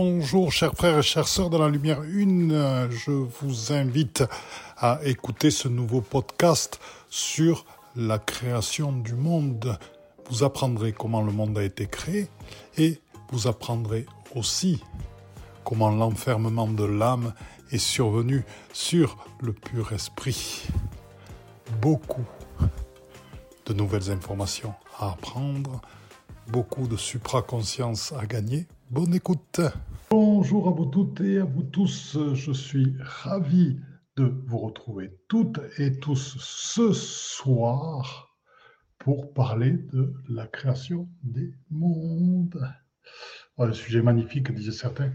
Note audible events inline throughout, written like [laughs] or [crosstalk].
Bonjour chers frères et chères sœurs de la lumière une, je vous invite à écouter ce nouveau podcast sur la création du monde. Vous apprendrez comment le monde a été créé et vous apprendrez aussi comment l'enfermement de l'âme est survenu sur le pur esprit. Beaucoup de nouvelles informations à apprendre, beaucoup de supraconscience à gagner. Bonne écoute. Bonjour à vous toutes et à vous tous. Je suis ravi de vous retrouver toutes et tous ce soir pour parler de la création des mondes. Un sujet magnifique, disaient certains.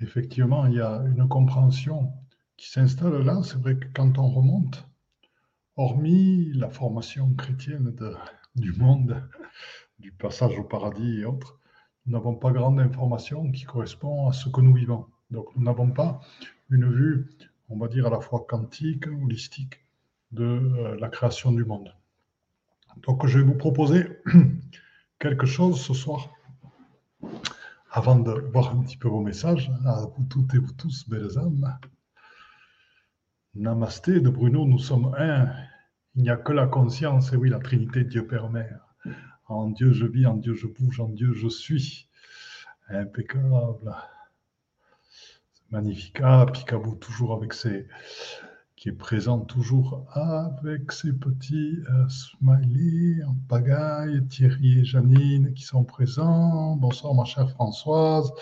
Effectivement, il y a une compréhension qui s'installe là. C'est vrai que quand on remonte, hormis la formation chrétienne du monde, du passage au paradis et autres, nous n'avons pas grande information qui correspond à ce que nous vivons. Donc nous n'avons pas une vue, on va dire, à la fois quantique, holistique de euh, la création du monde. Donc je vais vous proposer [clears throat] quelque chose ce soir, avant de voir un petit peu vos messages, à vous toutes et vous tous, belles âmes. Namasté de Bruno, nous sommes un. Il n'y a que la conscience, et oui, la Trinité, Dieu Père Mère. En Dieu je vis, en Dieu je bouge, en Dieu je suis. Impeccable. Magnifique. Ah, Picabou, toujours avec ses. qui est présent toujours avec ses petits euh, smileys en pagaille. Thierry et Janine qui sont présents. Bonsoir, ma chère Françoise.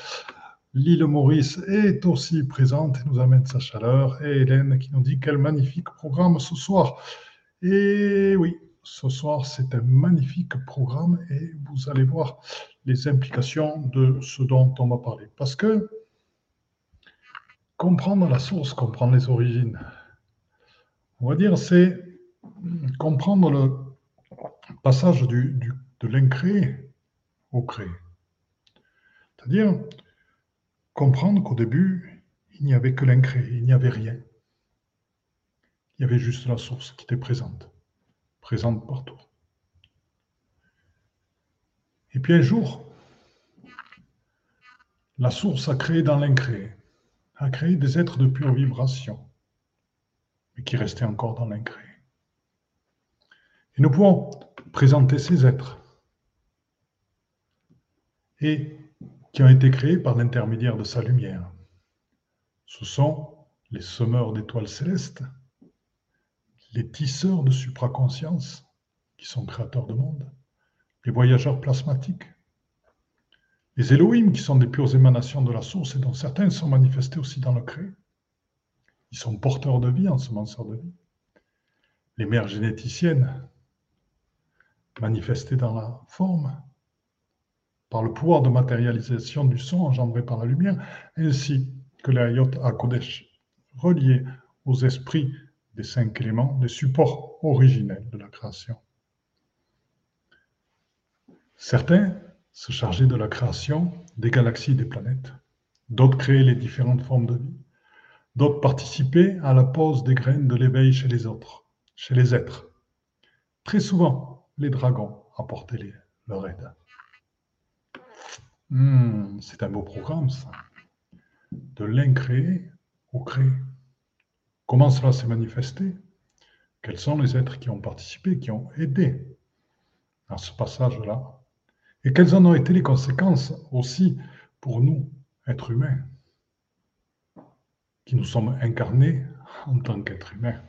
L'île Maurice est aussi présente et nous amène sa chaleur. Et Hélène qui nous dit quel magnifique programme ce soir. Et oui, ce soir, c'est un magnifique programme et vous allez voir les implications de ce dont on va parler. Parce que comprendre la source, comprendre les origines, on va dire, c'est comprendre le passage de l'incréé au créé. C'est-à-dire comprendre qu'au début, il n'y avait que l'incréé, il n'y avait rien. Il y avait juste la source qui était présente présente partout. Et puis un jour, la source a créé dans l'incréé, a créé des êtres de pure vibration, mais qui restaient encore dans l'incréé. Et nous pouvons présenter ces êtres, et qui ont été créés par l'intermédiaire de sa lumière. Ce sont les semeurs d'étoiles célestes les tisseurs de supraconscience, qui sont créateurs de monde, les voyageurs plasmatiques, les Elohim, qui sont des pures émanations de la source et dont certains sont manifestés aussi dans le créé. Ils sont porteurs de vie, ensemenceurs de vie. Les mères généticiennes, manifestées dans la forme, par le pouvoir de matérialisation du son engendré par la lumière, ainsi que les Ayot Kodesh, reliés aux esprits cinq éléments, des supports originels de la création. Certains se chargeaient de la création des galaxies et des planètes, d'autres créaient les différentes formes de vie, d'autres participaient à la pose des graines de l'éveil chez les autres, chez les êtres. Très souvent, les dragons apportaient leur aide. Hmm, c'est un beau programme, ça. De l'incréé au créé. Comment cela s'est manifesté Quels sont les êtres qui ont participé, qui ont aidé à ce passage-là. Et quelles en ont été les conséquences aussi pour nous, êtres humains, qui nous sommes incarnés en tant qu'êtres humains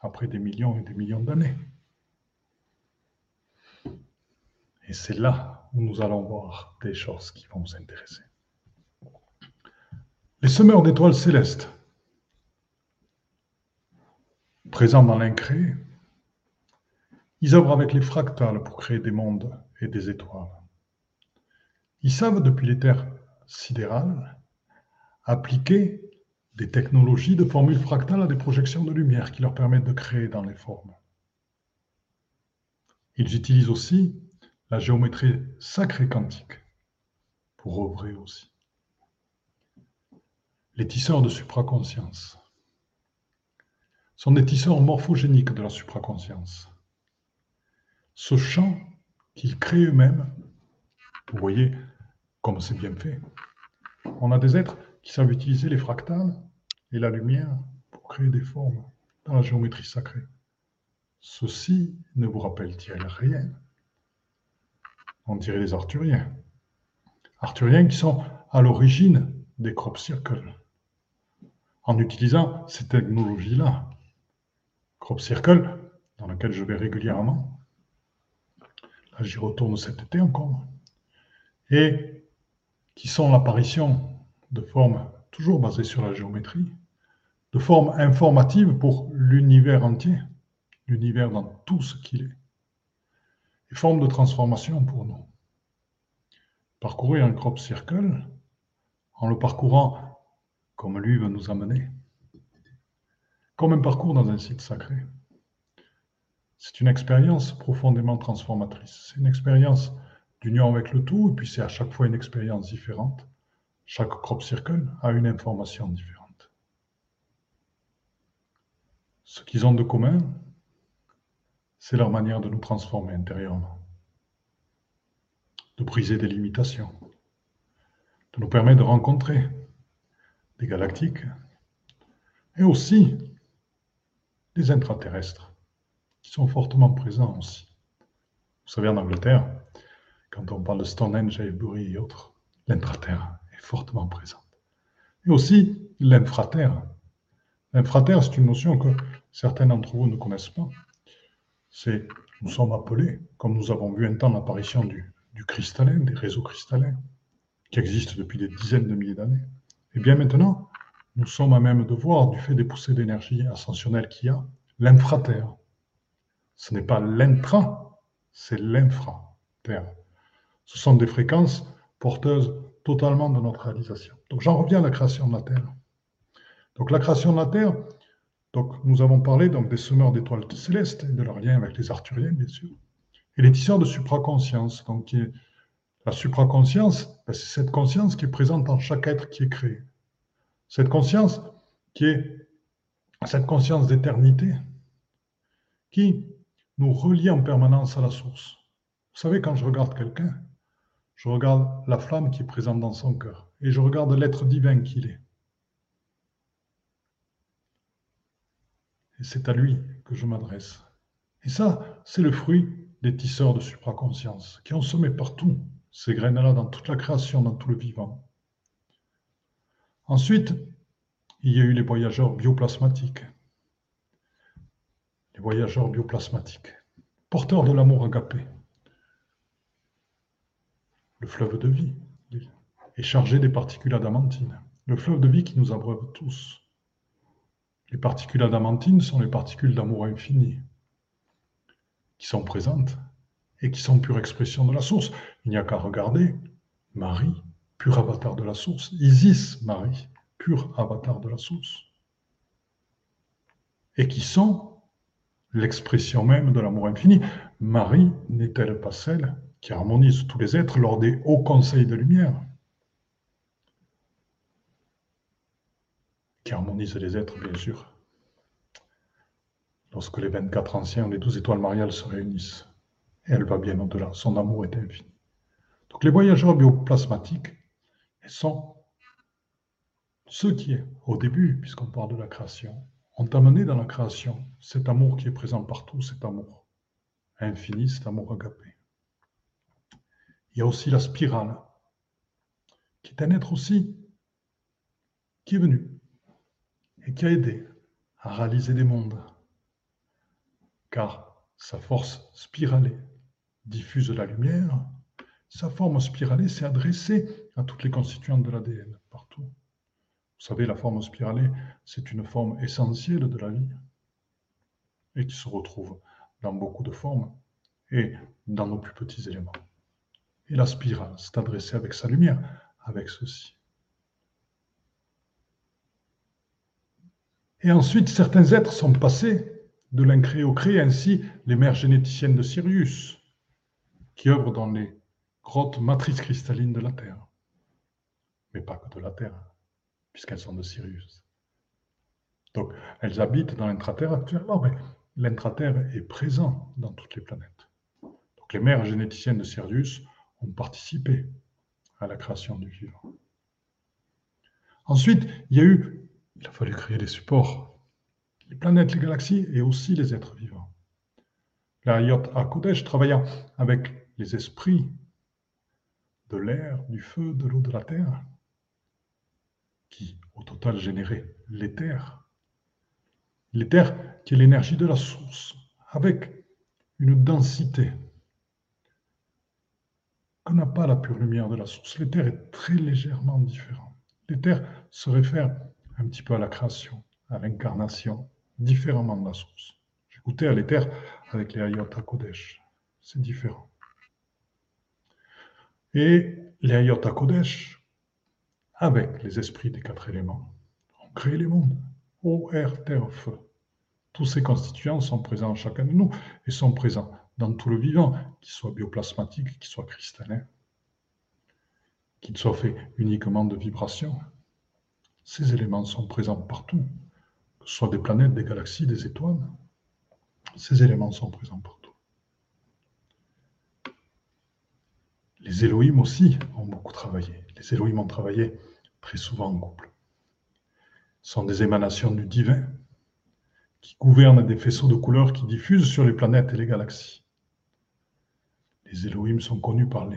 après des millions et des millions d'années. Et c'est là où nous allons voir des choses qui vont nous intéresser. Les semeurs d'étoiles célestes présents dans l'incréé, ils œuvrent avec les fractales pour créer des mondes et des étoiles. Ils savent depuis les terres sidérales appliquer des technologies de formules fractales à des projections de lumière qui leur permettent de créer dans les formes. Ils utilisent aussi la géométrie sacrée quantique pour œuvrer aussi. Les tisseurs de supraconscience sont des tisseurs morphogéniques de la supraconscience. Ce champ qu'ils créent eux-mêmes, vous voyez comme c'est bien fait, On a des êtres qui savent utiliser les fractales et la lumière pour créer des formes dans la géométrie sacrée. Ceci ne vous rappelle-t-il rien? On dirait les Arthuriens. Arthuriens qui sont à l'origine des crop circles. En utilisant ces technologies-là, crop circle, dans lequel je vais régulièrement, là j'y retourne cet été encore, et qui sont l'apparition de formes toujours basées sur la géométrie, de formes informatives pour l'univers entier, l'univers dans tout ce qu'il est, et formes de transformation pour nous. Parcourir un crop circle, en le parcourant comme lui veut nous amener, comme un parcours dans un site sacré. C'est une expérience profondément transformatrice. C'est une expérience d'union avec le tout, et puis c'est à chaque fois une expérience différente. Chaque crop circle a une information différente. Ce qu'ils ont de commun, c'est leur manière de nous transformer intérieurement, de briser des limitations, de nous permettre de rencontrer des galactiques et aussi des intraterrestres qui sont fortement présents aussi. Vous savez, en Angleterre, quand on parle de Stonehenge, Avebury et autres, l'intraterre est fortement présente. Et aussi l'infraterre. L'infraterre, c'est une notion que certains d'entre vous ne connaissent pas. C'est, nous sommes appelés, comme nous avons vu un temps l'apparition du, du cristallin, des réseaux cristallins, qui existent depuis des dizaines de milliers d'années. Et bien maintenant, nous sommes à même de voir, du fait des poussées d'énergie ascensionnelle qu'il y a, l'infraterre. Ce n'est pas l'intra, c'est l'infraterre. Ce sont des fréquences porteuses totalement de notre réalisation. Donc j'en reviens à la création de la Terre. Donc la création de la Terre, donc nous avons parlé donc des semeurs d'étoiles célestes et de leur lien avec les Arthuriens, bien sûr, et les tisseurs de supraconscience. Donc la supraconscience, ben, c'est cette conscience qui est présente en chaque être qui est créé. Cette conscience qui est cette conscience d'éternité qui nous relie en permanence à la source. Vous savez, quand je regarde quelqu'un, je regarde la flamme qui est présente dans son cœur et je regarde l'être divin qu'il est. Et c'est à lui que je m'adresse. Et ça, c'est le fruit des tisseurs de supraconscience qui ont semé partout ces graines-là dans toute la création, dans tout le vivant. Ensuite, il y a eu les voyageurs bioplasmatiques. Les voyageurs bioplasmatiques, porteurs de l'amour agapé. Le fleuve de vie est chargé des particules adamantines. Le fleuve de vie qui nous abreuve tous. Les particules adamantines sont les particules d'amour infini qui sont présentes et qui sont pure expression de la source. Il n'y a qu'à regarder Marie, pur avatar de la source. Isis, Marie, pur avatar de la source. Et qui sont l'expression même de l'amour infini. Marie n'est-elle pas celle qui harmonise tous les êtres lors des hauts conseils de lumière, qui harmonise les êtres, bien sûr, lorsque les 24 anciens les 12 étoiles mariales se réunissent. Elle va bien au-delà, son amour est infini. Donc les voyageurs bioplasmatiques sont ceux qui, au début, puisqu'on parle de la création, ont amené dans la création cet amour qui est présent partout, cet amour infini, cet amour agapé. Il y a aussi la spirale, qui est un être aussi qui est venu et qui a aidé à réaliser des mondes, car sa force spiralée diffuse la lumière, sa forme spiralée s'est adressée à toutes les constituantes de l'ADN, partout. Vous savez, la forme spiralée, c'est une forme essentielle de la vie et qui se retrouve dans beaucoup de formes et dans nos plus petits éléments. Et la spirale s'est adressée avec sa lumière, avec ceci. Et ensuite, certains êtres sont passés de l'incré au créé, ainsi les mères généticiennes de Sirius, qui œuvrent dans les grottes matrices cristallines de la Terre. Mais pas que de la Terre, puisqu'elles sont de Sirius. Donc, elles habitent dans l'intraterre actuellement, mais l'intraterre est présent dans toutes les planètes. Donc, les mères généticiennes de Sirius ont participé à la création du vivant. Ensuite, il y a eu, il a fallu créer des supports, les planètes, les galaxies et aussi les êtres vivants. La Yot HaKodesh travaillant avec les esprits de l'air, du feu, de l'eau, de la terre, qui au total généraient l'éther. L'éther qui est l'énergie de la source, avec une densité que n'a pas la pure lumière de la source. L'éther est très légèrement différent. L'éther se réfère un petit peu à la création, à l'incarnation, différemment de la source. J'écoutais à l'éther avec les Ayot Kodesh. C'est différent. Et les Ayot Kodesh, avec les esprits des quatre éléments, ont créé les mondes. Eau, air, terre, feu. Tous ces constituants sont présents en chacun de nous et sont présents dans tout le vivant, qu'il soit bioplasmatique, qu'il soit cristallin, qu'il soit fait uniquement de vibrations. Ces éléments sont présents partout, que ce soit des planètes, des galaxies, des étoiles. Ces éléments sont présents partout. Les Elohim aussi ont beaucoup travaillé. Les Elohim ont travaillé très souvent en couple. Sont des émanations du divin qui gouvernent des faisceaux de couleurs qui diffusent sur les planètes et les galaxies. Les Elohim sont connus par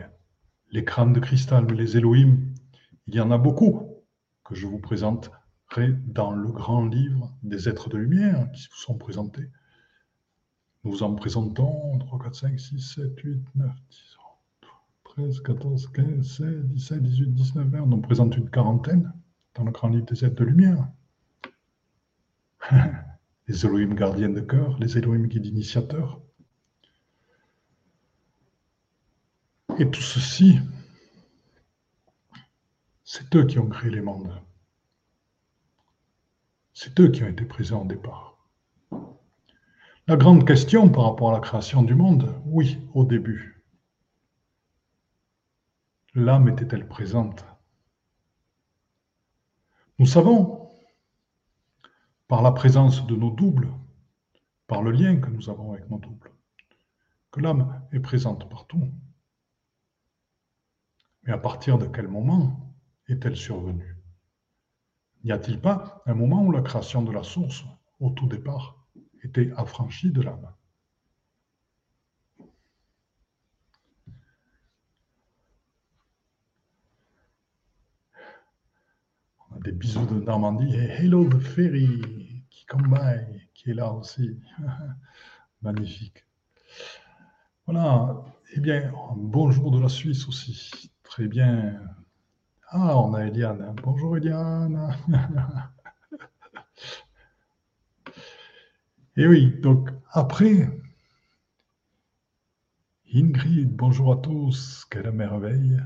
l'écran de cristal, les Elohim, il y en a beaucoup que je vous présenterai dans le grand livre des êtres de lumière qui vous sont présentés. Nous en présentons 3, 4, 5, 6, 7, 8, 9, 10, 13, 14, 15, 16, 17, 18, 19, 20. On en présente une quarantaine dans le grand livre des êtres de lumière. [laughs] les Elohim gardiens de cœur, les Elohim guides initiateurs, Et tout ceci, c'est eux qui ont créé les mondes. C'est eux qui ont été présents au départ. La grande question par rapport à la création du monde, oui, au début. L'âme était-elle présente? Nous savons, par la présence de nos doubles, par le lien que nous avons avec nos doubles, que l'âme est présente partout. Mais à partir de quel moment est-elle survenue? N'y a-t-il pas un moment où la création de la source, au tout départ, était affranchie de l'âme? Des bisous de Normandie et Hello the Ferry qui qui est là aussi. [laughs] Magnifique. Voilà. Eh bien, bonjour de la Suisse aussi. Très bien. Ah, on a Eliane. Bonjour Eliane. [laughs] Et oui, donc après, Ingrid, bonjour à tous, quelle merveille.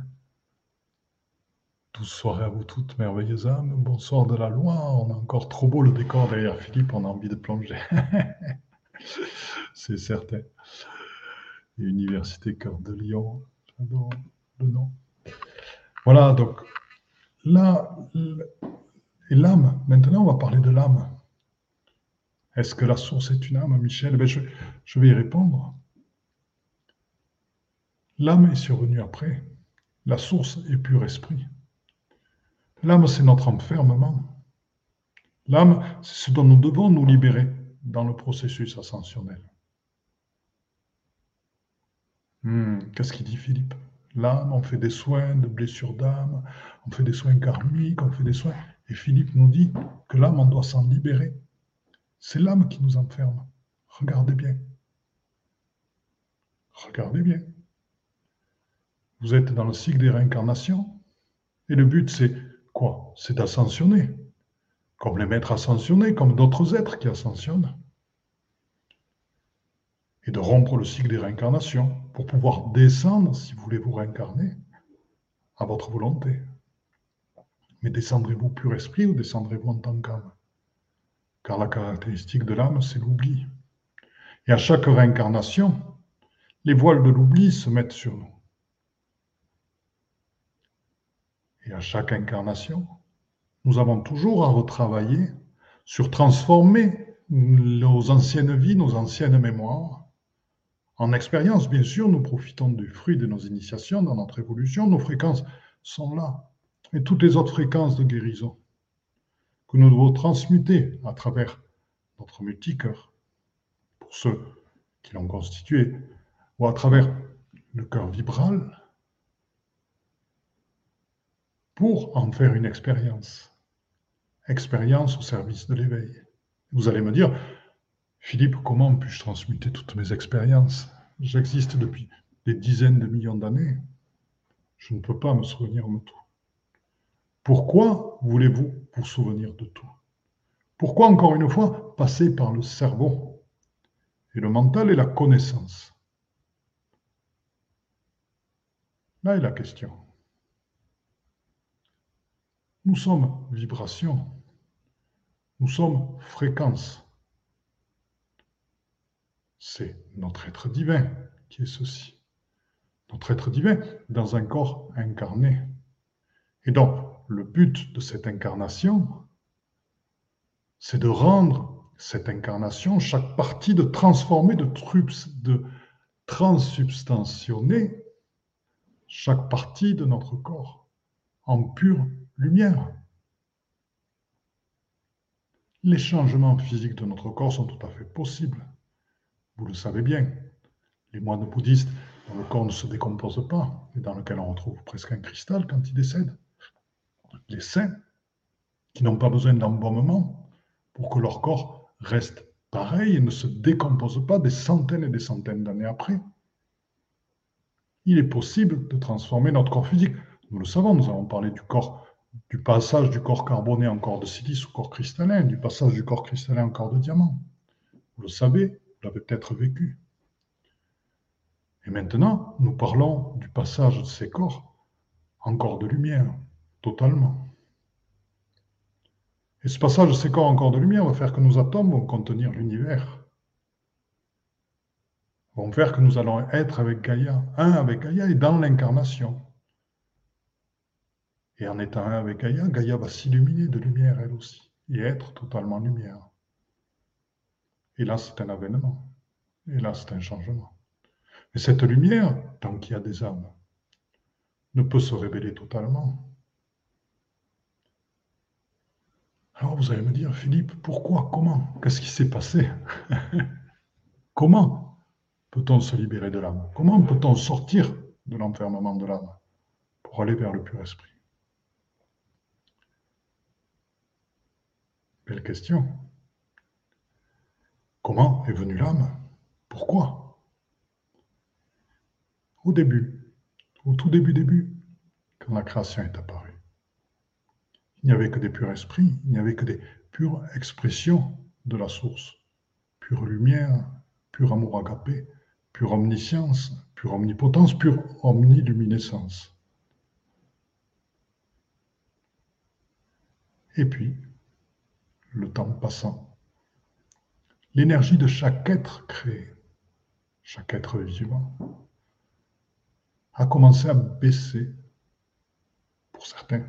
Douce soirée à vous toutes, merveilleuses âmes. Bonsoir de la loi, on a encore trop beau le décor derrière Philippe, on a envie de plonger. [laughs] C'est certain. Université Cœur de Lyon, j'adore le nom. Voilà, donc là, et l'âme, maintenant on va parler de l'âme. Est-ce que la source est une âme, Michel? Ben, je, je vais y répondre. L'âme est survenue après. La source est pur esprit. L'âme, c'est notre enfermement. L'âme, c'est ce dont nous devons nous libérer dans le processus ascensionnel. Hmm, qu'est-ce qu'il dit Philippe? L'âme, on fait des soins de blessures d'âme, on fait des soins karmiques, on fait des soins. Et Philippe nous dit que l'âme, on doit s'en libérer. C'est l'âme qui nous enferme. Regardez bien. Regardez bien. Vous êtes dans le cycle des réincarnations. Et le but, c'est C'est d'ascensionner. Comme les maîtres ascensionnés, comme d'autres êtres qui ascensionnent et de rompre le cycle des réincarnations pour pouvoir descendre, si vous voulez vous réincarner, à votre volonté. Mais descendrez-vous pur esprit ou descendrez-vous en tant qu'âme? Car la caractéristique de l'âme, c'est l'oubli. Et à chaque réincarnation, les voiles de l'oubli se mettent sur nous. Et à chaque incarnation, nous avons toujours à retravailler sur transformer nos anciennes vies, nos anciennes mémoires, en expérience, bien sûr, nous profitons du fruit de nos initiations dans notre évolution. Nos fréquences sont là. Et toutes les autres fréquences de guérison, que nous devons transmuter à travers notre multicœur, pour ceux qui l'ont constitué, ou à travers le cœur vibral, pour en faire une expérience. Expérience au service de l'éveil. Vous allez me dire, Philippe, comment puis-je transmuter toutes mes expériences? J'existe depuis des dizaines de millions d'années. Je ne peux pas me souvenir de tout. Pourquoi voulez-vous vous souvenir de tout? Pourquoi, encore une fois, passer par le cerveau? Et le mental et la connaissance Là est la question. Nous sommes vibration, nous sommes fréquence. C'est notre être divin qui est ceci. Notre être divin dans un corps incarné. Et donc, le but de cette incarnation, c'est de rendre cette incarnation, chaque partie, de transformer, de, de transubstantionner chaque partie de notre corps en pure lumière. Les changements physiques de notre corps sont tout à fait possibles. Vous le savez bien. Les moines bouddhistes, dont le corps ne se décompose pas, et dans lequel on retrouve presque un cristal quand ils décèdent. Les saints, qui n'ont pas besoin d'embaumement pour que leur corps reste pareil et ne se décompose pas des centaines et des centaines d'années après. Il est possible de transformer notre corps physique. Nous le savons, nous avons parlé du corps du passage du corps carboné en corps de silice au corps cristallin, du passage du corps cristallin en corps de diamant. Vous le savez, vous l'avez peut-être vécu. Et maintenant, nous parlons du passage de ces corps en corps de lumière, totalement. Et ce passage de ces corps en corps de lumière va faire que nos atomes vont contenir l'univers. Vont faire que nous allons être avec Gaïa, un avec Gaïa et dans l'incarnation. Et en étant un avec Gaïa, Gaïa va s'illuminer de lumière elle aussi, et être totalement lumière. Et là, c'est un avènement. Et là, c'est un changement. Mais cette lumière, tant qu'il y a des âmes, ne peut se révéler totalement. Alors vous allez me dire, Philippe, pourquoi Comment Qu'est-ce qui s'est passé [laughs] Comment peut-on se libérer de l'âme? Comment peut-on sortir de l'enfermement de l'âme pour aller vers le pur esprit? Belle question. Comment est venue l'âme? Pourquoi? Au début, au tout début début, quand la création est apparue, il n'y avait que des purs esprits, il n'y avait que des pures expressions de la source, pure lumière, pur amour agapé, pure omniscience, pure omnipotence, pure omniluminescence. Et puis, le temps passant. L'énergie de chaque être créé, chaque être vivant, a commencé à baisser pour certains.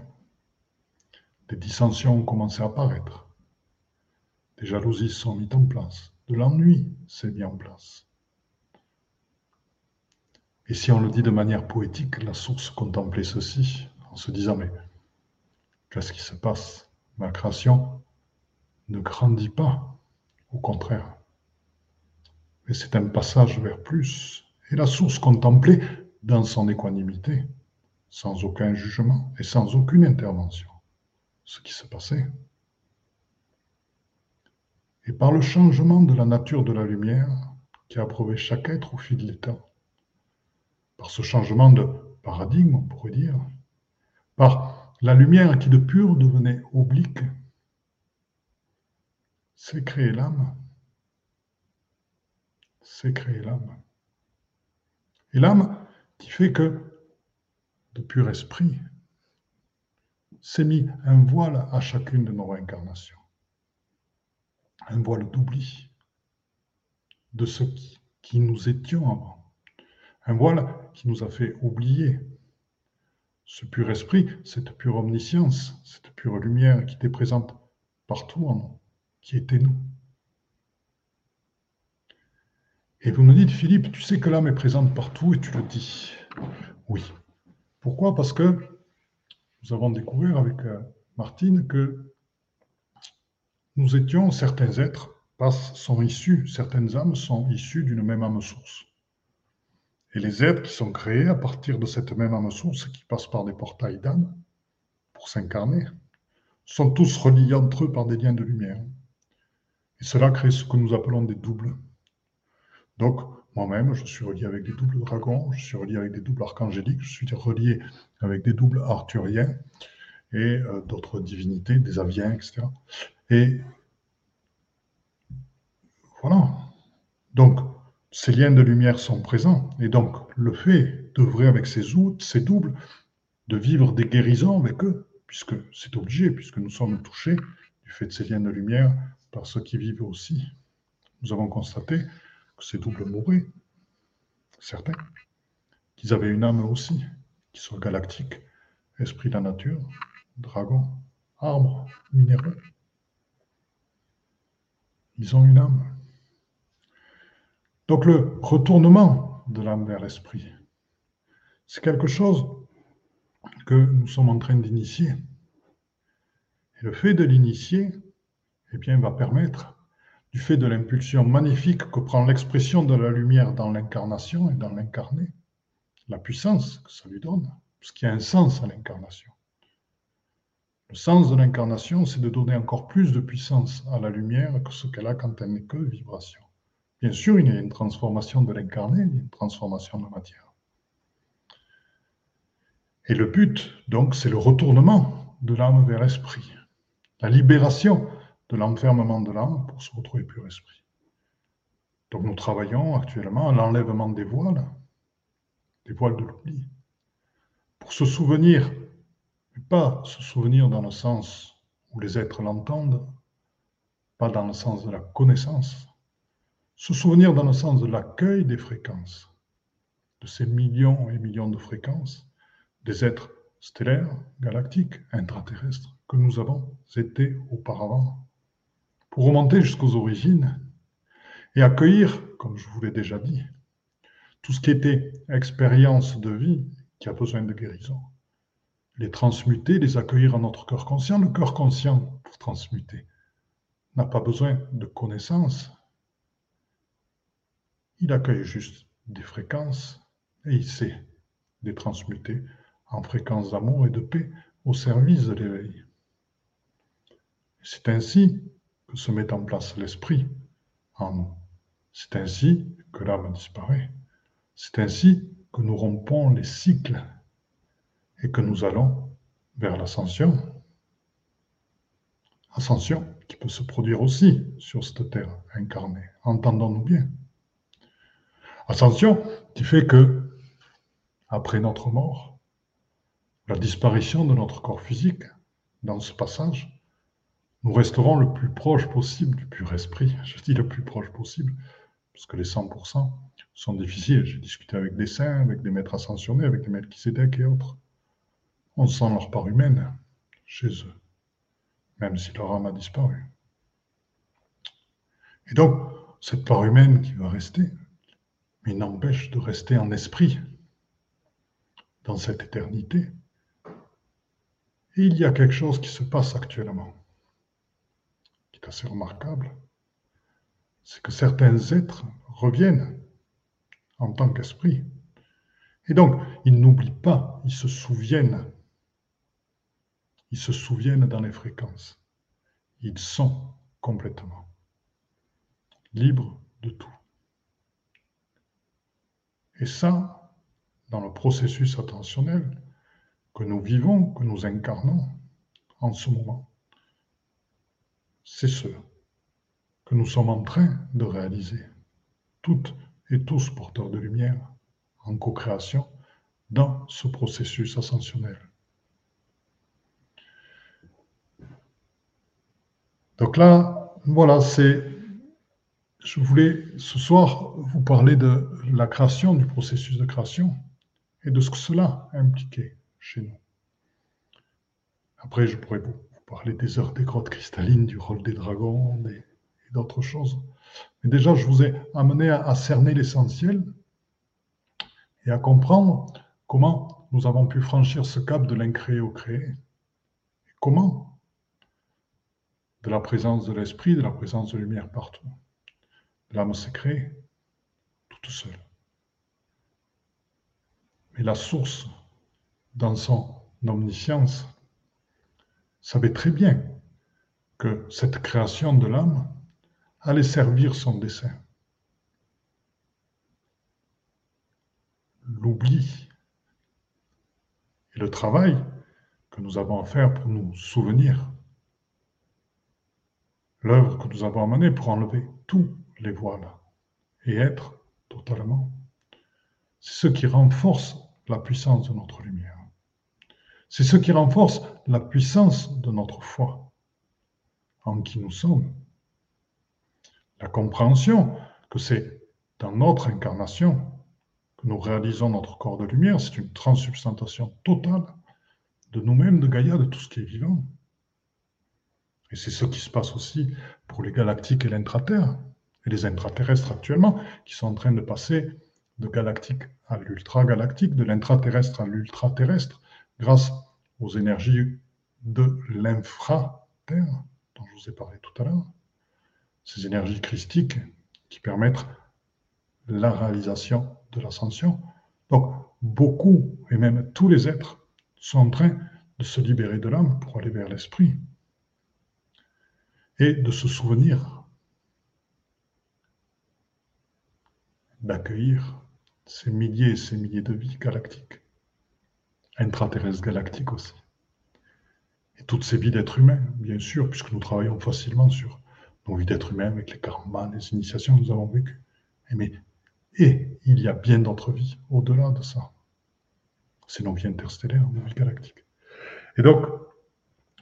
Des dissensions ont commencé à apparaître. Des jalousies sont mises en place. De l'ennui s'est mis en place. Et si on le dit de manière poétique, la source contemplait ceci en se disant mais qu'est-ce qui se passe? Ma création ne grandit pas, au contraire. Mais c'est un passage vers plus. Et la source contemplée dans son équanimité, sans aucun jugement et sans aucune intervention, ce qui se passait. Et par le changement de la nature de la lumière qui a approuvé chaque être au fil des temps, par ce changement de paradigme, on pourrait dire, par la lumière qui de pur devenait oblique, c'est créer l'âme. C'est créer l'âme. Et l'âme qui fait que, de pur esprit, s'est mis un voile à chacune de nos réincarnations. Un voile d'oubli de ce qui, qui nous étions avant. Un voile qui nous a fait oublier ce pur esprit, cette pure omniscience, cette pure lumière qui était présente partout en nous qui était nous. Et vous me dites, Philippe, tu sais que l'âme est présente partout et tu le dis. Oui. Pourquoi? Parce que nous avons découvert avec euh, Martine que nous étions, certains êtres sont issus, certaines âmes sont issues d'une même âme source. Et les êtres qui sont créés à partir de cette même âme source, qui passent par des portails d'âme pour s'incarner, sont tous reliés entre eux par des liens de lumière. Et cela crée ce que nous appelons des doubles. Donc, moi-même, je suis relié avec des doubles dragons, je suis relié avec des doubles archangéliques, je suis relié avec des doubles arthuriens et euh, d'autres divinités, des aviens, etc. Et voilà. Donc, ces liens de lumière sont présents. Et donc, le fait d'œuvrer avec ces, ces doubles, de vivre des guérisons avec eux, puisque c'est obligé, puisque nous sommes touchés du fait de ces liens de lumière par ceux qui vivent aussi. Nous avons constaté que ces doubles mouraient, certains, qu'ils avaient une âme aussi, qui soit galactique, esprit de la nature, dragon, arbre, minéraux. Ils ont une âme. Donc le retournement de l'âme vers l'esprit, c'est quelque chose que nous sommes en train d'initier. Et le fait de l'initier, eh bien, va permettre, du fait de l'impulsion magnifique que prend l'expression de la lumière dans l'incarnation et dans l'incarné, la puissance que ça lui donne, parce qu'il y a un sens à l'incarnation. Le sens de l'incarnation, c'est de donner encore plus de puissance à la lumière que ce qu'elle a quand elle n'est que vibration. Bien sûr, il y a une transformation de l'incarné, une transformation de la matière. Et le but, donc, c'est le retournement de l'âme vers l'esprit, la libération de l'enfermement de l'âme pour se retrouver pur esprit. Donc nous travaillons actuellement à l'enlèvement des voiles, des voiles de l'oubli, pour se souvenir, mais pas se souvenir dans le sens où les êtres l'entendent, pas dans le sens de la connaissance, se souvenir dans le sens de l'accueil des fréquences, de ces millions et millions de fréquences, des êtres stellaires, galactiques, intraterrestres que nous avons été auparavant, pour remonter jusqu'aux origines et accueillir, comme je vous l'ai déjà dit, tout ce qui était expérience de vie qui a besoin de guérison. Les transmuter, les accueillir en notre cœur conscient. Le cœur conscient, pour transmuter, n'a pas besoin de connaissances, il accueille juste des fréquences et il sait les transmuter en fréquences d'amour et de paix au service de l'éveil. C'est ainsi se met en place l'esprit en nous. C'est ainsi que l'âme disparaît. C'est ainsi que nous rompons les cycles et que nous allons vers l'ascension. Ascension qui peut se produire aussi sur cette terre incarnée. Entendons-nous bien. Ascension qui fait que, après notre mort, la disparition de notre corps physique, dans ce passage, nous resterons le plus proche possible du pur esprit. Je dis le plus proche possible, parce que les 100% sont difficiles. J'ai discuté avec des saints, avec des maîtres ascensionnés, avec des maîtres Kisédek et autres. On sent leur part humaine chez eux, même si leur âme a disparu. Et donc, cette part humaine qui va rester, mais n'empêche de rester en esprit dans cette éternité. Et il y a quelque chose qui se passe actuellement, qui est assez remarquable, c'est que certains êtres reviennent en tant qu'esprit. Et donc, ils n'oublient pas, ils se souviennent. Ils se souviennent dans les fréquences. Ils sont complètement libres de tout. Et ça, dans le processus attentionnel que nous vivons, que nous incarnons en ce moment, c'est ce que nous sommes en train de réaliser, toutes et tous porteurs de lumière, en co-création, dans ce processus ascensionnel. Donc là, voilà, c'est je voulais ce soir vous parler de la création, du processus de création et de ce que cela impliquait chez nous. Après, je pourrais vous parler des heures des grottes cristallines, du rôle des dragons et d'autres choses. Mais déjà, je vous ai amené à, cerner l'essentiel et à comprendre comment nous avons pu franchir ce cap de l'incréé au créé. Comment de la présence de l'esprit, de la présence de lumière partout. L'âme s'est créée toute seule. Mais la source, dans son omniscience, savait très bien que cette création de l'âme allait servir son dessein. L'oubli et le travail que nous avons à faire pour nous souvenir, l'œuvre que nous avons à pour enlever tous les voiles et être totalement, c'est ce qui renforce la puissance de notre lumière. C'est ce qui renforce la puissance de notre foi en qui nous sommes. La compréhension que c'est dans notre incarnation que nous réalisons notre corps de lumière, c'est une transsubstantation totale de nous-mêmes, de Gaïa, de tout ce qui est vivant. Et c'est ce qui se passe aussi pour les galactiques et l'intraterre, et les intraterrestres actuellement, qui sont en train de passer de galactique à l'ultra-galactique, de l'intraterrestre à l'ultra-terrestre, grâce aux énergies de l'infra-terre, dont je vous ai parlé tout à l'heure. Ces énergies christiques qui permettent la réalisation de l'ascension. Donc, beaucoup, et même tous les êtres, sont en train de se libérer de l'âme pour aller vers l'esprit et de se souvenir d'accueillir ces milliers et ces milliers de vies galactiques, intraterrestres galactiques aussi. Et toutes ces vies d'êtres humains, bien sûr, puisque nous travaillons facilement sur nos vies d'êtres humains avec les karmas, les initiations que nous avons vécues. Mais, et il y a bien d'autres vies au-delà de ça c'est nos vies interstellaires, nos vies galactiques. Et donc,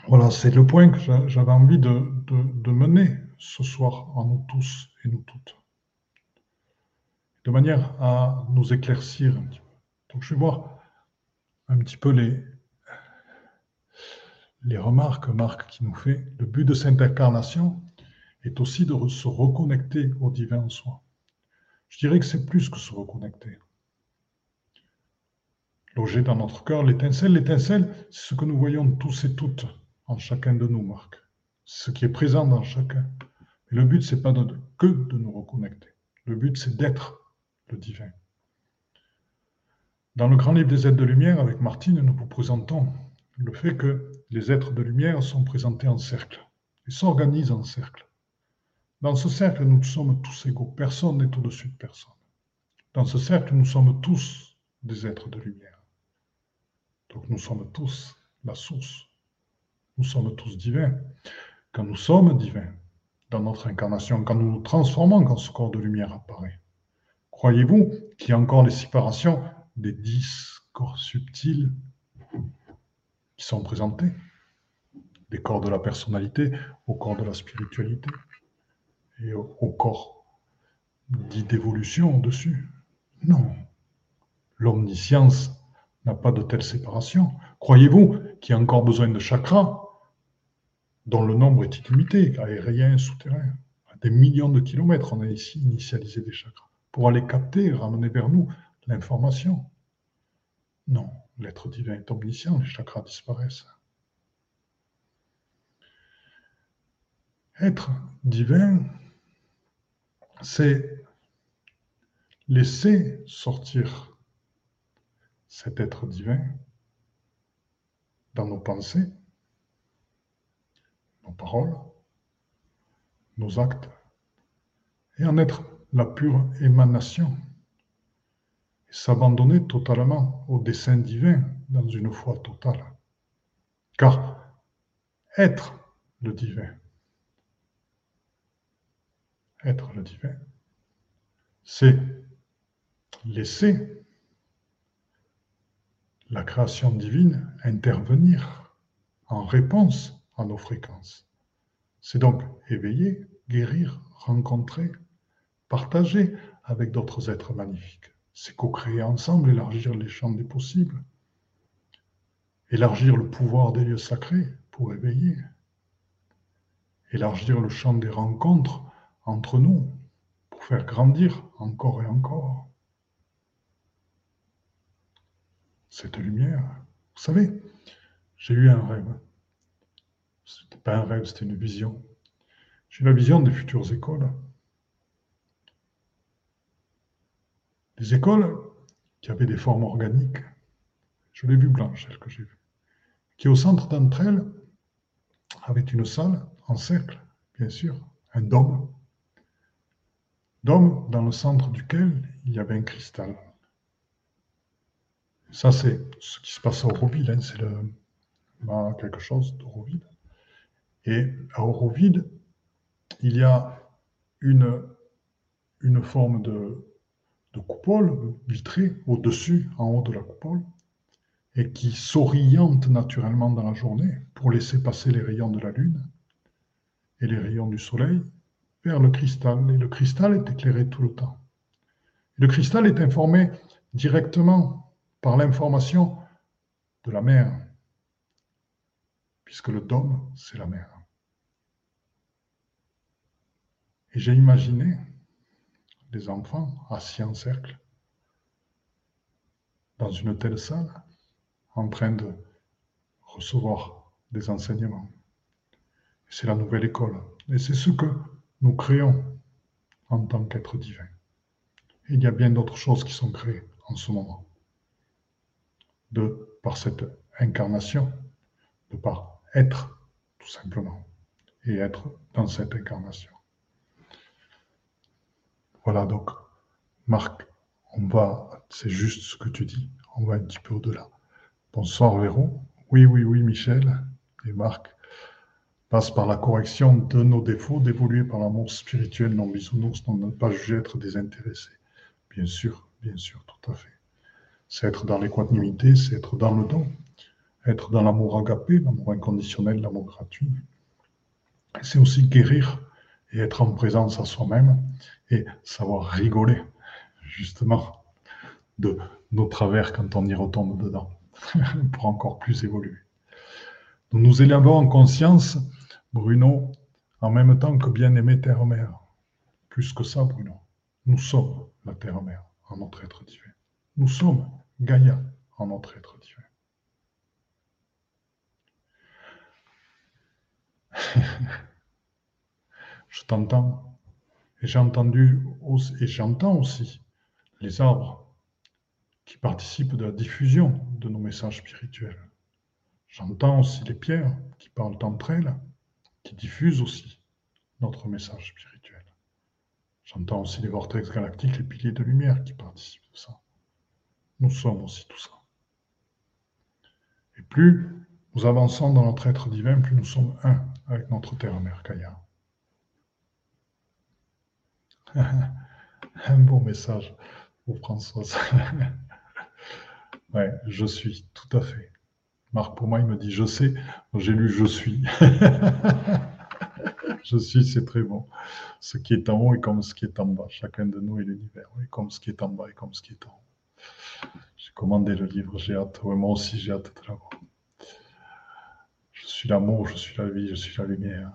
voilà, c'est le point que j'avais envie de, mener ce soir en nous tous et nous toutes. De manière à nous éclaircir un petit peu. Donc, je vais voir un petit peu les, remarques Marc qui nous fait. Le but de cette incarnation est aussi de se reconnecter au divin en soi. Je dirais que c'est plus que se reconnecter logé dans notre cœur, l'étincelle. L'étincelle, c'est ce que nous voyons tous et toutes en chacun de nous, Marc. Ce qui est présent dans chacun. Le but, c'est pas que de nous reconnecter. Le but, c'est d'être le divin. Dans le grand livre des êtres de lumière, avec Martine, nous vous présentons le fait que les êtres de lumière sont présentés en cercle et s'organisent en cercle. Dans ce cercle, nous sommes tous égaux. Personne n'est au-dessus de personne. Dans ce cercle, nous sommes tous des êtres de lumière. Donc nous sommes tous la source. Nous sommes tous divins. Quand nous sommes divins, dans notre incarnation, quand nous nous transformons, quand ce corps de lumière apparaît, croyez-vous qu'il y a encore les séparations des dix corps subtils qui sont présentés Des corps de la personnalité au corps de la spiritualité et au, corps dit d'évolution au-dessus Non. L'omniscience n'a pas de telle séparation. Croyez-vous qu'il y a encore besoin de chakras dont le nombre est illimité, aérien, souterrain À des millions de kilomètres, on a ici initialisé des chakras pour aller capter, ramener vers nous l'information. Non, l'être divin est omniscient, les chakras disparaissent. Être divin, c'est laisser sortir cet être divin dans nos pensées, nos paroles, nos actes, et en être la pure émanation, s'abandonner totalement au dessein divin dans une foi totale. Car être le divin, être le divin, c'est laisser la création divine intervenir en réponse à nos fréquences. C'est donc éveiller, guérir, rencontrer, partager avec d'autres êtres magnifiques. C'est co-créer ensemble, élargir les champs des possibles, élargir le pouvoir des lieux sacrés pour éveiller, élargir le champ des rencontres entre nous pour faire grandir encore et encore. cette lumière. Vous savez, j'ai eu un rêve. Ce n'était pas un rêve, c'était une vision. J'ai la vision des futures écoles. Écoles qui avaient des formes organiques. Je l'ai vu blanche, celle que j'ai vue. Qui au centre d'entre elles avait une salle en cercle, bien sûr, un dôme. Dôme dans le centre duquel il y avait un cristal. Ça, c'est ce qui se passe à Auroville, hein, c'est le, quelque chose d'Auroville. Et à Auroville, il y a une, une forme de, de coupole vitrée au-dessus, en haut de la coupole, et qui s'oriente naturellement dans la journée pour laisser passer les rayons de la Lune et les rayons du Soleil vers le cristal. Et le cristal est éclairé tout le temps. Le cristal est informé directement par l'information de la mer, puisque le dôme, c'est la mer. Et j'ai imaginé des enfants assis en cercle dans une telle salle en train de recevoir des enseignements. C'est la nouvelle école. Et c'est ce que nous créons en tant qu'être divin. il y a bien d'autres choses qui sont créées en ce moment. De par cette incarnation, de par être, tout simplement, et être dans cette incarnation. Voilà donc, Marc, on va, c'est juste ce que tu dis, on va un petit peu au-delà. Bonsoir Véro. Oui, oui, oui, Michel et Marc passe par la correction de nos défauts, d'évoluer par l'amour spirituel non bisounours, non ne pas juger être désintéressé. Bien sûr, bien sûr, tout à fait. C'est être dans l'équanimité, c'est être dans le don, être dans l'amour agapé, l'amour inconditionnel, l'amour gratuit. C'est aussi guérir et être en présence à soi-même et savoir rigoler, justement, de nos travers quand on y retombe dedans, [laughs] pour encore plus évoluer. Nous nous élevons en conscience, Bruno, en même temps que bien-aimé Terre-Mère. Plus que ça, Bruno. Nous sommes la Terre-Mère en notre être divin. Nous sommes Gaïa en notre être divin. [laughs] Je t'entends. Et j'entends aussi les arbres qui participent de la diffusion de nos messages spirituels. J'entends aussi les pierres qui parlent entre elles, qui diffusent aussi notre message spirituel. J'entends aussi les vortex galactiques, les piliers de lumière qui participent de ça. Nous sommes aussi tout ça. Et plus nous avançons dans notre être divin, plus nous sommes un avec notre terre-mère Kaya. [laughs] Un beau message pour Françoise. [laughs] ouais, je suis, tout à fait. Marc, pour moi, il me dit je sais. J'ai lu je suis. [laughs] je suis, c'est très bon. Ce qui est en haut est comme ce qui est en bas. Chacun de nous est l'univers. Oui, comme ce qui est en bas et comme ce qui est en haut. J'ai commandé le livre, j'ai hâte. moi aussi, j'ai hâte de l'avoir. Je suis l'amour, je suis la vie, je suis la lumière.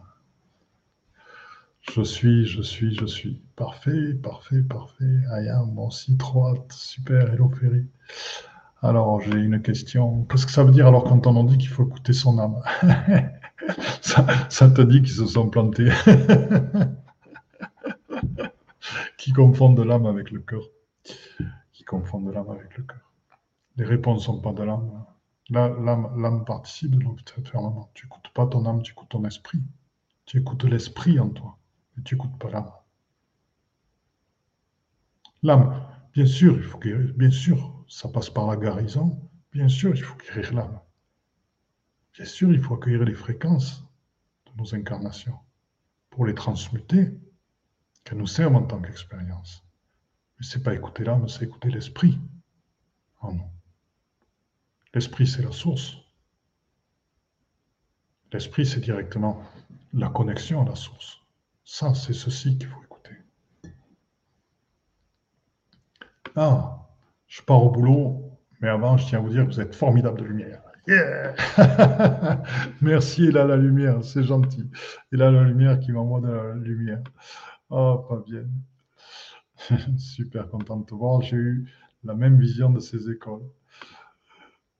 Je suis, je suis, je suis. Parfait, parfait, parfait. Moi aussi, trop hâte. Super, hello Ferry. Alors, j'ai une question. Qu'est-ce que ça veut dire alors quand on dit qu'il faut écouter son âme? [laughs] Ça, ça, te dit qu'ils se sont plantés. [laughs] qui confondent l'âme avec le cœur? Qui confondent l'âme avec le cœur? Les réponses ne sont pas de l'âme. L'âme participe de l'observation. Tu n'écoutes pas ton âme, tu écoutes ton esprit. Tu écoutes l'esprit en toi n'écoutes pas l'âme. L'âme, bien sûr, il faut guérir, bien sûr, ça passe par la guérison, bien sûr, il faut guérir l'âme. Bien sûr, il faut accueillir les fréquences de nos incarnations pour les transmuter, qu'elles nous servent en tant qu'expérience. Mais ce n'est pas écouter l'âme, c'est écouter l'esprit en nous. L'esprit, c'est la source. L'esprit, c'est directement la connexion à la source. Ça, c'est ceci qu'il faut écouter. Ah, je pars au boulot, mais avant, je tiens à vous dire que vous êtes formidable de lumière. [laughs] Merci, et là la lumière, c'est gentil. Et là la lumière qui m'envoie de la lumière. Oh, pas bien. [laughs] Super content de te voir. J'ai eu la même vision de ces écoles.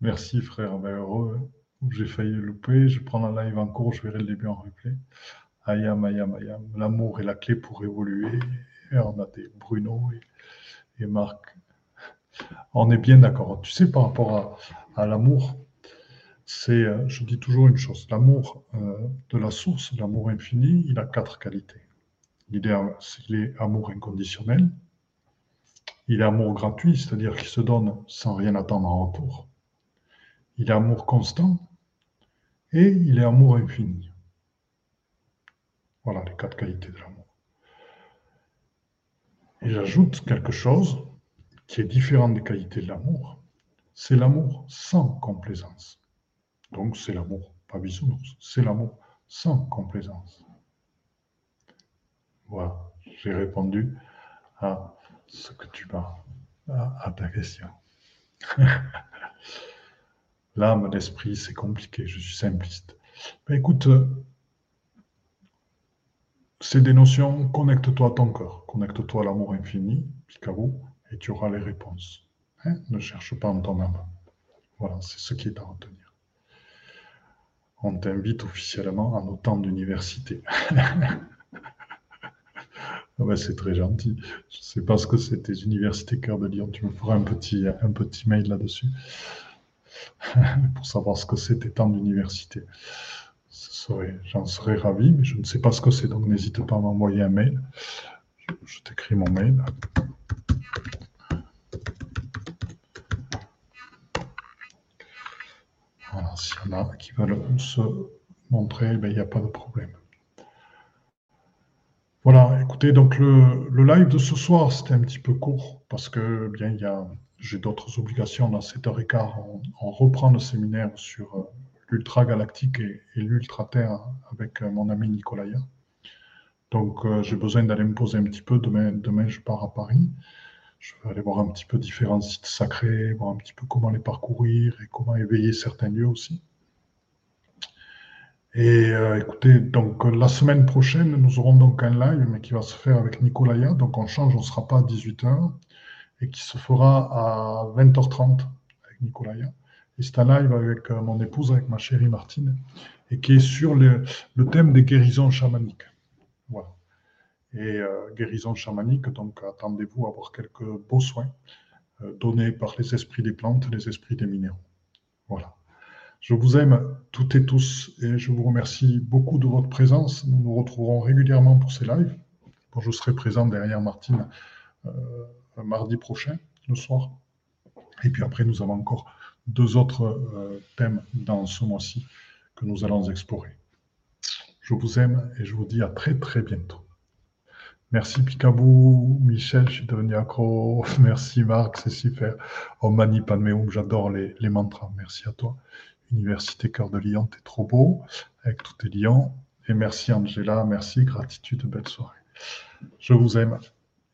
Merci, frère. Ben, heureux. J'ai failli louper. Je prends la live en cours, je verrai le début en replay. Ayam, ayam, ayam. L'amour est la clé pour évoluer. On a des Bruno et, Marc. On est bien d'accord. Tu sais, par rapport à, l'amour, c'est, euh, je dis toujours une chose, l'amour euh, de la source, l'amour infini, il a quatre qualités. Il est, il est amour inconditionnel, il est amour gratuit, c'est-à-dire qu'il se donne sans rien attendre en retour. Il est amour constant et il est amour infini. Voilà les quatre qualités de l'amour. Et j'ajoute quelque chose qui est différent des qualités de l'amour. C'est l'amour sans complaisance. Donc c'est l'amour, pas bisounours, c'est l'amour sans complaisance. Voilà, j'ai répondu à ce que tu m'as, à, ta question. [laughs] L'âme, l'esprit, c'est compliqué, je suis simpliste. Mais écoute, c'est des notions, connecte-toi à ton cœur, connecte-toi à l'amour infini, Picaboo, et tu auras les réponses. Hein? ne cherche pas en ton âme. Voilà, c'est ce qui est à retenir. On t'invite officiellement à nos temps d'université. [laughs] C'est très gentil. Je ne sais pas ce que c'est tes universités Cœur de Lyon. Tu me feras un petit, un petit mail là-dessus [laughs] pour savoir ce que c'est tes temps d'université j'en serais ravi, mais je ne sais pas ce que c'est, donc n'hésite pas à m'envoyer un mail. Je, t'écris mon mail. Voilà, s'il y en a qui veulent se montrer, ben, il n'y a pas de problème. Voilà, écoutez, donc le, live de ce soir, c'était un petit peu court parce que bien il y a, j'ai d'autres obligations dans 7h15. On, on reprend le séminaire sur euh, l'Ultra Galactique et, l'Ultra Terre avec euh, mon ami Nicolaya. Donc euh, j'ai besoin d'aller me poser un petit peu. Demain, demain, je pars à Paris. Je vais aller voir un petit peu différents sites sacrés, voir un petit peu comment les parcourir et comment éveiller certains lieux aussi. Et euh, écoutez, donc la semaine prochaine, nous aurons donc un live, mais qui va se faire avec Nicolaya. Donc on change, on ne sera pas à 18h, et qui se fera à 20h30 avec Nicolaya. Et c'est un live avec euh, mon épouse, avec ma chérie Martine, et qui est sur le, thème des guérisons chamaniques. Voilà. Et euh, guérisons chamaniques, donc attendez-vous à avoir quelques beaux soins euh, donnés par les esprits des plantes, les esprits des minéraux. Voilà. Je vous aime toutes et tous et je vous remercie beaucoup de votre présence. Nous nous retrouverons régulièrement pour ces lives. Je serai présent derrière Martine mardi prochain, le soir. Et puis après, nous avons encore deux autres euh, thèmes dans ce mois-ci que nous allons explorer. Je vous aime et je vous dis à très très bientôt. Merci Picabou, Michel, je suis devenu accro. [laughs] Merci Marc, c'est super. Oh Mani Padmeum, j'adore les, les, mantras. Merci à toi. Université Cœur de Lyon, t'es trop beau avec tous tes lions. Et merci Angela, merci, gratitude, belle soirée. Je vous aime